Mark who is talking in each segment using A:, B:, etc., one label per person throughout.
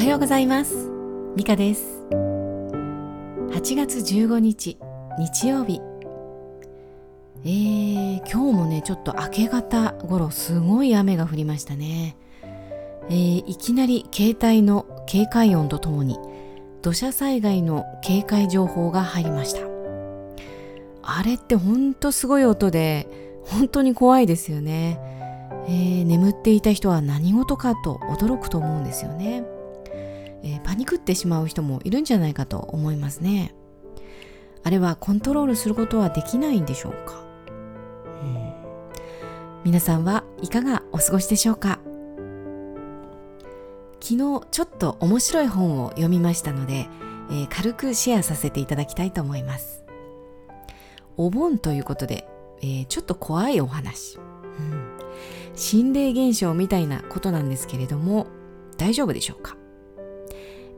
A: はようございます。ミカです。8月15日日曜日。えー、今日もねちょっと明け方頃すごい雨が降りましたね、えー、いきなり携帯の警戒音とともに土砂災害の警戒情報が入りました。あれってほんとすごい音で本当に怖いですよね、えー、眠っていた人は何事かと驚くと思うんですよね。えー、パニクってしまう人もいるんじゃないかと思いますね。あれはコントロールすることはできないんでしょうか、うん、皆さんはいかがお過ごしでしょうか？昨日ちょっと面白い本を読みましたので、えー、軽くシェアさせていただきたいと思います。お盆ということで、えー、ちょっと怖いお話、うん、心霊現象みたいなことなんですけれども大丈夫でしょうか？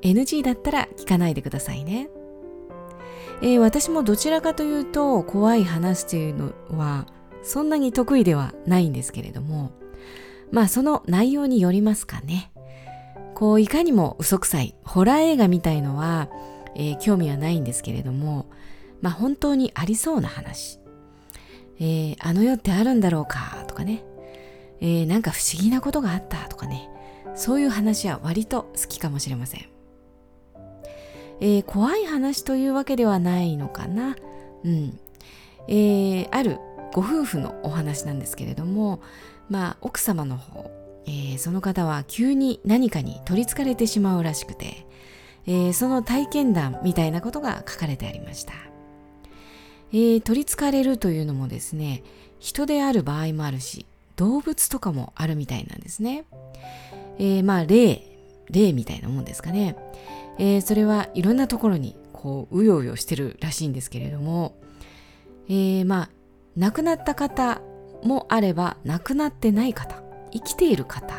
A: NG だったら聞かないでくださいね。えー、私もどちらかというと怖い話というのはそんなに得意ではないんですけれどもまあその内容によりますかね。こういかにも嘘くさいホラー映画みたいのは、えー、興味はないんですけれどもまあ本当にありそうな話。えー、あの世ってあるんだろうかとかね、えー、なんか不思議なことがあったとかねそういう話は割と好きかもしれません。えー、怖い話というわけではないのかな。うん。えー、あるご夫婦のお話なんですけれども、まあ、奥様の方、えー、その方は急に何かに取りつかれてしまうらしくて、えー、その体験談みたいなことが書かれてありました。えー、取りつかれるというのもですね、人である場合もあるし、動物とかもあるみたいなんですね。えー、まあ、霊、霊みたいなもんですかね。えー、それはいろんなところにこううようよしてるらしいんですけれども、えー、まあ亡くなった方もあれば亡くなってない方生きている方、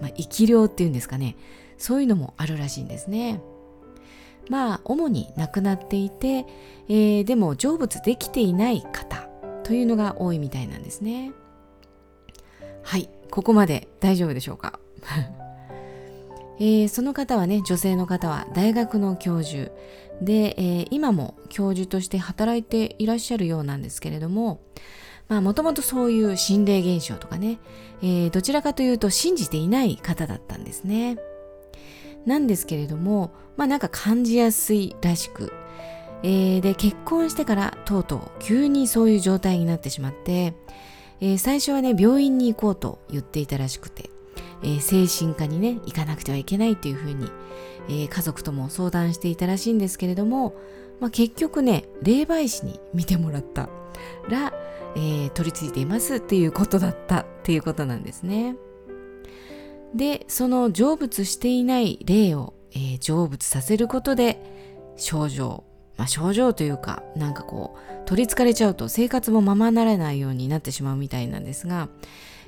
A: まあ、生き量っていうんですかねそういうのもあるらしいんですね。まあ主に亡くなっていて、えー、でも成仏できていない方というのが多いみたいなんですね。はいここまで大丈夫でしょうか？えー、その方はね女性の方は大学の教授。で、えー、今も教授として働いていらっしゃるようなんですけれどももともとそういう心霊現象とかね、えー、どちらかというと信じていない方だったんですね。なんですけれどもまあなんか感じやすいらしく、えー、で結婚してからとうとう急にそういう状態になってしまって、えー、最初はね病院に行こうと言っていたらしくて。えー、精神科にね行かなくてはいけないっていうふうに、えー、家族とも相談していたらしいんですけれども、まあ、結局ね霊媒師に見てもらったら、えー、取り付いていますっていうことだったっていうことなんですね。でその成仏していない霊を、え、成仏させることで症状まあ、症状というかなんかこう取りつかれちゃうと生活もままならないようになってしまうみたいなんですが、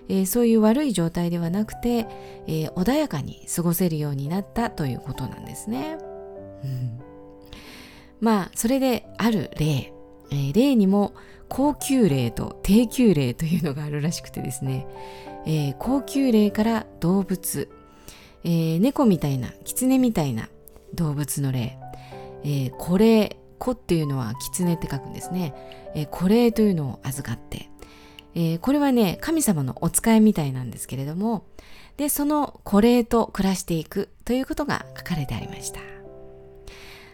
A: えー、そういう悪い状態ではなくて、えー、穏やかに過ごせるようになったということなんですね。うん、まあそれである例、えー、例にも高級霊と低級霊というのがあるらしくてですね、えー、高級霊から動物、えー、猫みたいな狐みたいな動物の霊、えー、古霊子っていうのは狐って書くんですね、えー、古霊というのを預かってえー、これはね、神様のお使いみたいなんですけれども、で、その古霊と暮らしていくということが書かれてありました。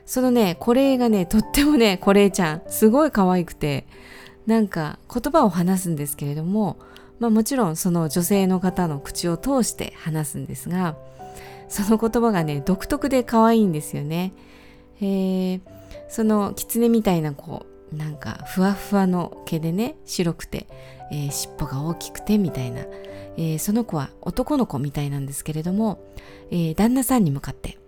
A: そのね、古霊がね、とってもね、古霊ちゃん、すごい可愛くて、なんか言葉を話すんですけれども、まあもちろんその女性の方の口を通して話すんですが、その言葉がね、独特で可愛いんですよね。えー、その狐みたいなこ、なんかふわふわの毛でね、白くて、えー、尻尾が大きくてみたいな、えー、その子は男の子みたいなんですけれども、えー、旦那さんに向かって、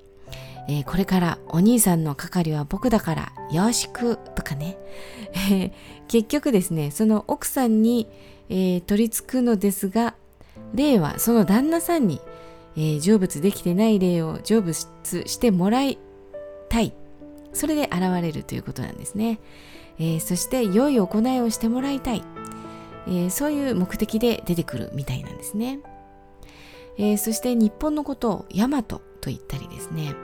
A: えこれからお兄さんの係は僕だからよろしくとかね、え結局ですねその奥さんに、え取り付くのですが霊はその旦那さんに、え成仏できてない霊を成仏してもらいたい。それで現れるということなんですね、えそして良い行いをしてもらいたい。えー、そういう目的で出てくるみたいなんですね。えー、そして日本のことを大和とと言ったりですね、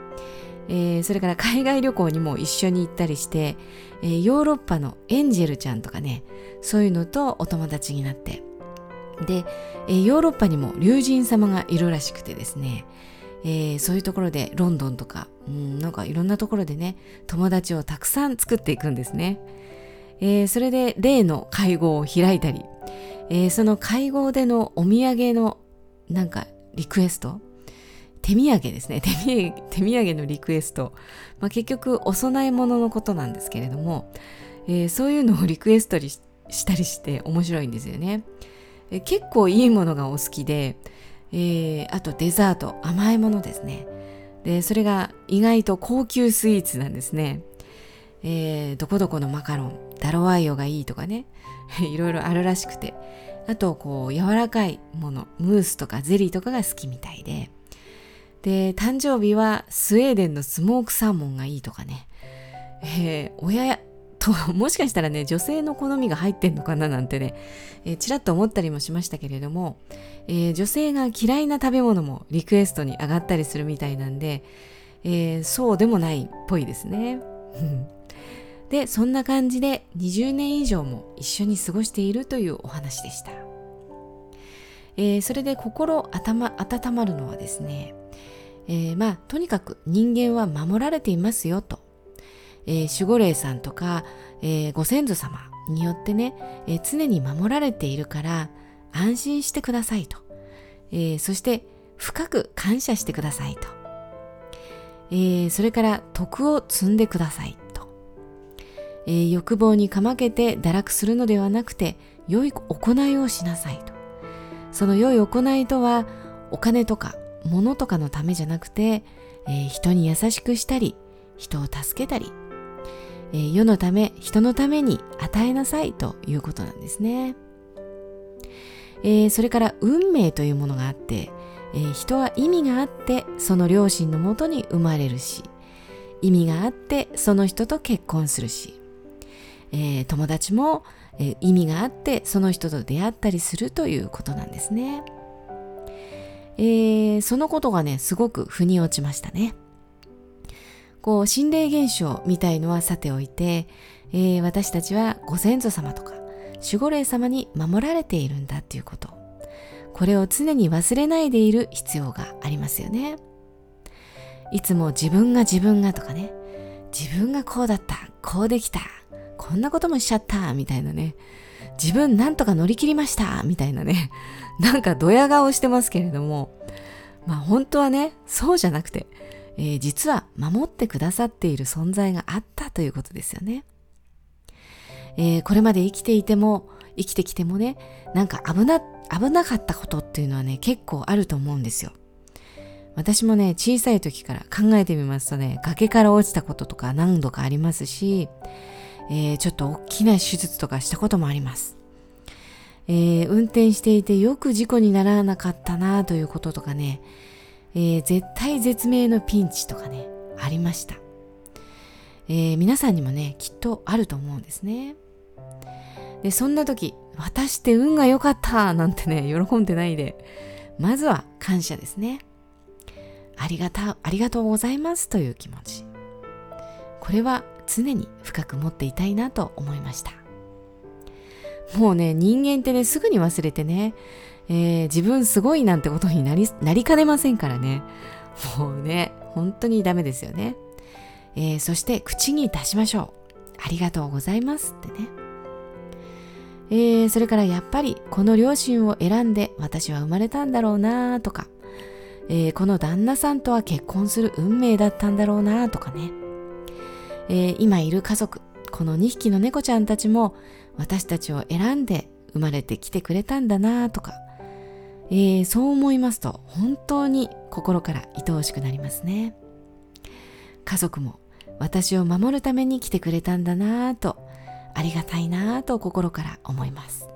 A: え、それから海外旅行にも一緒に行ったりして、え、ヨーロッパのエンジェルちゃんとかねそういうのとお友達になって。で、え、ヨーロッパにも竜神様がいるらしくてですね、えー、そういうところでロンドンとか、うん、なんかいろんなところでね友達をたくさん作っていくんですね、えー、それで例の会合を開いたり、えー、その会合でのお土産のなんかリクエスト手土産ですね。手土産のリクエスト、まあ、結局お供え物のことなんですけれども、えー、そういうのをリクエストしたりして面白いんですよね、えー、結構いいものがお好きで、えー、あとデザート甘いものですね。でそれが意外と高級スイーツなんですね、えー、どこどこのマカロンダロワイオがいいとかね。いろいろあるらしくて。あとこう柔らかいものムースとかゼリーとかが好きみたいで。で誕生日はスウェーデンのスモークサーモンがいいとかね、えー、親と もしかしたらね女性の好みが入ってんのかななんてね、えー、ちらっと思ったりもしましたけれども、えー、女性が嫌いな食べ物もリクエストに上がったりするみたいなんで、えー、そうでもないっぽいですね。でそんな感じで20年以上も一緒に過ごしているというお話でした。えー、それで心温まるのはですね、えー、まあとにかく人間は守られていますよとえー、守護霊さんとか、えー、ご先祖様によってね、えー、常に守られているから安心してくださいと、えそして深く感謝してくださいと、えそれから徳を積んでくださいと、え欲望にかまけて堕落するのではなくて良い行いをしなさいと。その良い行いとはお金とか物とかのためじゃなくて、え人に優しくしたり人を助けたりえー、世のため人のために与えなさいということなんですね、えー、それから運命というものがあって、えー、人は意味があってその両親のもとに生まれるし意味があってその人と結婚するし、え友達も、え意味があってその人と出会ったりするということなんですね、えそのことがねすごく腑に落ちましたね。こう心霊現象みたいのはさておいて、えー、私たちはご先祖様とか守護霊様に守られているんだっていうこと。これを常に忘れないでいる必要がありますよね。いつも自分が自分がとかね自分がこうだったこうできたこんなこともしちゃったみたいなね。自分なんとか乗り切りましたみたいなね。なんかドヤ顔してますけれども。まあ本当はねそうじゃなくてえー、実は守ってくださっている存在があったということですよね。えー、これまで生きていても生きてきてもねなんか危な危なかったことっていうのはね結構あると思うんですよ。私もね小さい時から考えてみますとね崖から落ちたこととか何度かありますし、えー、ちょっと大きな手術とかしたこともあります。えー、運転していてよく事故にならなかったなということとかね、えー、絶対絶命のピンチとかね、ありました。えー、皆さんにもね、きっとあると思うんですね。で、そんな時、私って運が良かったなんてね、喜んでないで、まずは感謝ですね。ありがた、ありがとうございますという気持ち。これは常に深く持っていたいなと思いました。もうね、人間ってね、すぐに忘れてね、えー、自分すごいなんてことになりなりかねませんからね。もうね、本当にダメですよね。えー、そして口に出しましょう。ありがとうございますってね。えー、それからやっぱりこの両親を選んで私は生まれたんだろうなとか、えー、この旦那さんとは結婚する運命だったんだろうなとかね、えー、今いる家族この2匹の猫ちゃんたちも私たちを選んで生まれてきてくれたんだなとか、えー、そう思いますと本当に心から愛おしくなりますね。家族も私を守るために来てくれたんだなぁとありがたいなぁと心から思います。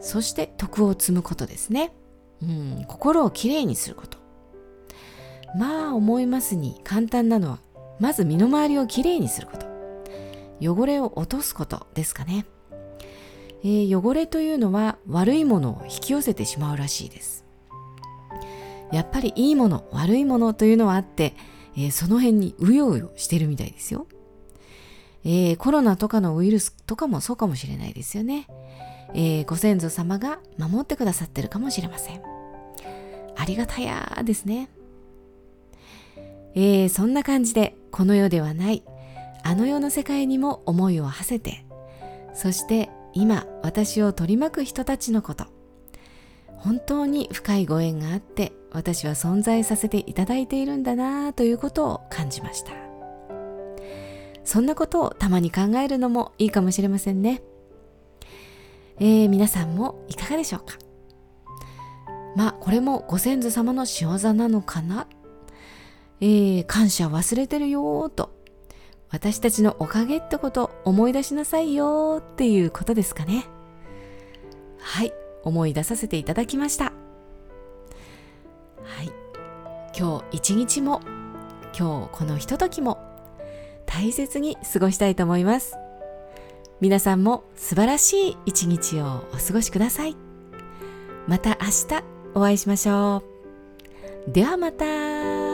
A: そして徳を積むことですね、うん、心をきれいにすること。まあ思いますに簡単なのはまず身の回りをきれいにすること。汚れを落とすことですかね。えー、汚れというのは悪いものを引き寄せてしまうらしいです、やっぱりいいもの悪いものというのはあって、えー、その辺にうようよしてるみたいですよ、えー、コロナとかのウイルスとかもそうかもしれないですよね、え、ご先祖様が守ってくださってるかもしれません。ありがたやですね。えー、そんな感じでこの世ではない。あの世の世界にも思いを馳せてそして今私を取り巻く人たちのこと。本当に深いご縁があって私は存在させていただいているんだなということを感じました。そんなことをたまに考えるのもいいかもしれませんね。えー、皆さんもいかがでしょうか？まあこれもご先祖様の仕業なのかな？えー、感謝忘れてるよと。私たちのおかげってこと思い出しなさいよっていうことですかね。はい思い出させていただきました。はい今日一日も今日このひとときも大切に過ごしたいと思います。皆さんも素晴らしい一日をお過ごしください。また明日お会いしましょう。ではまた。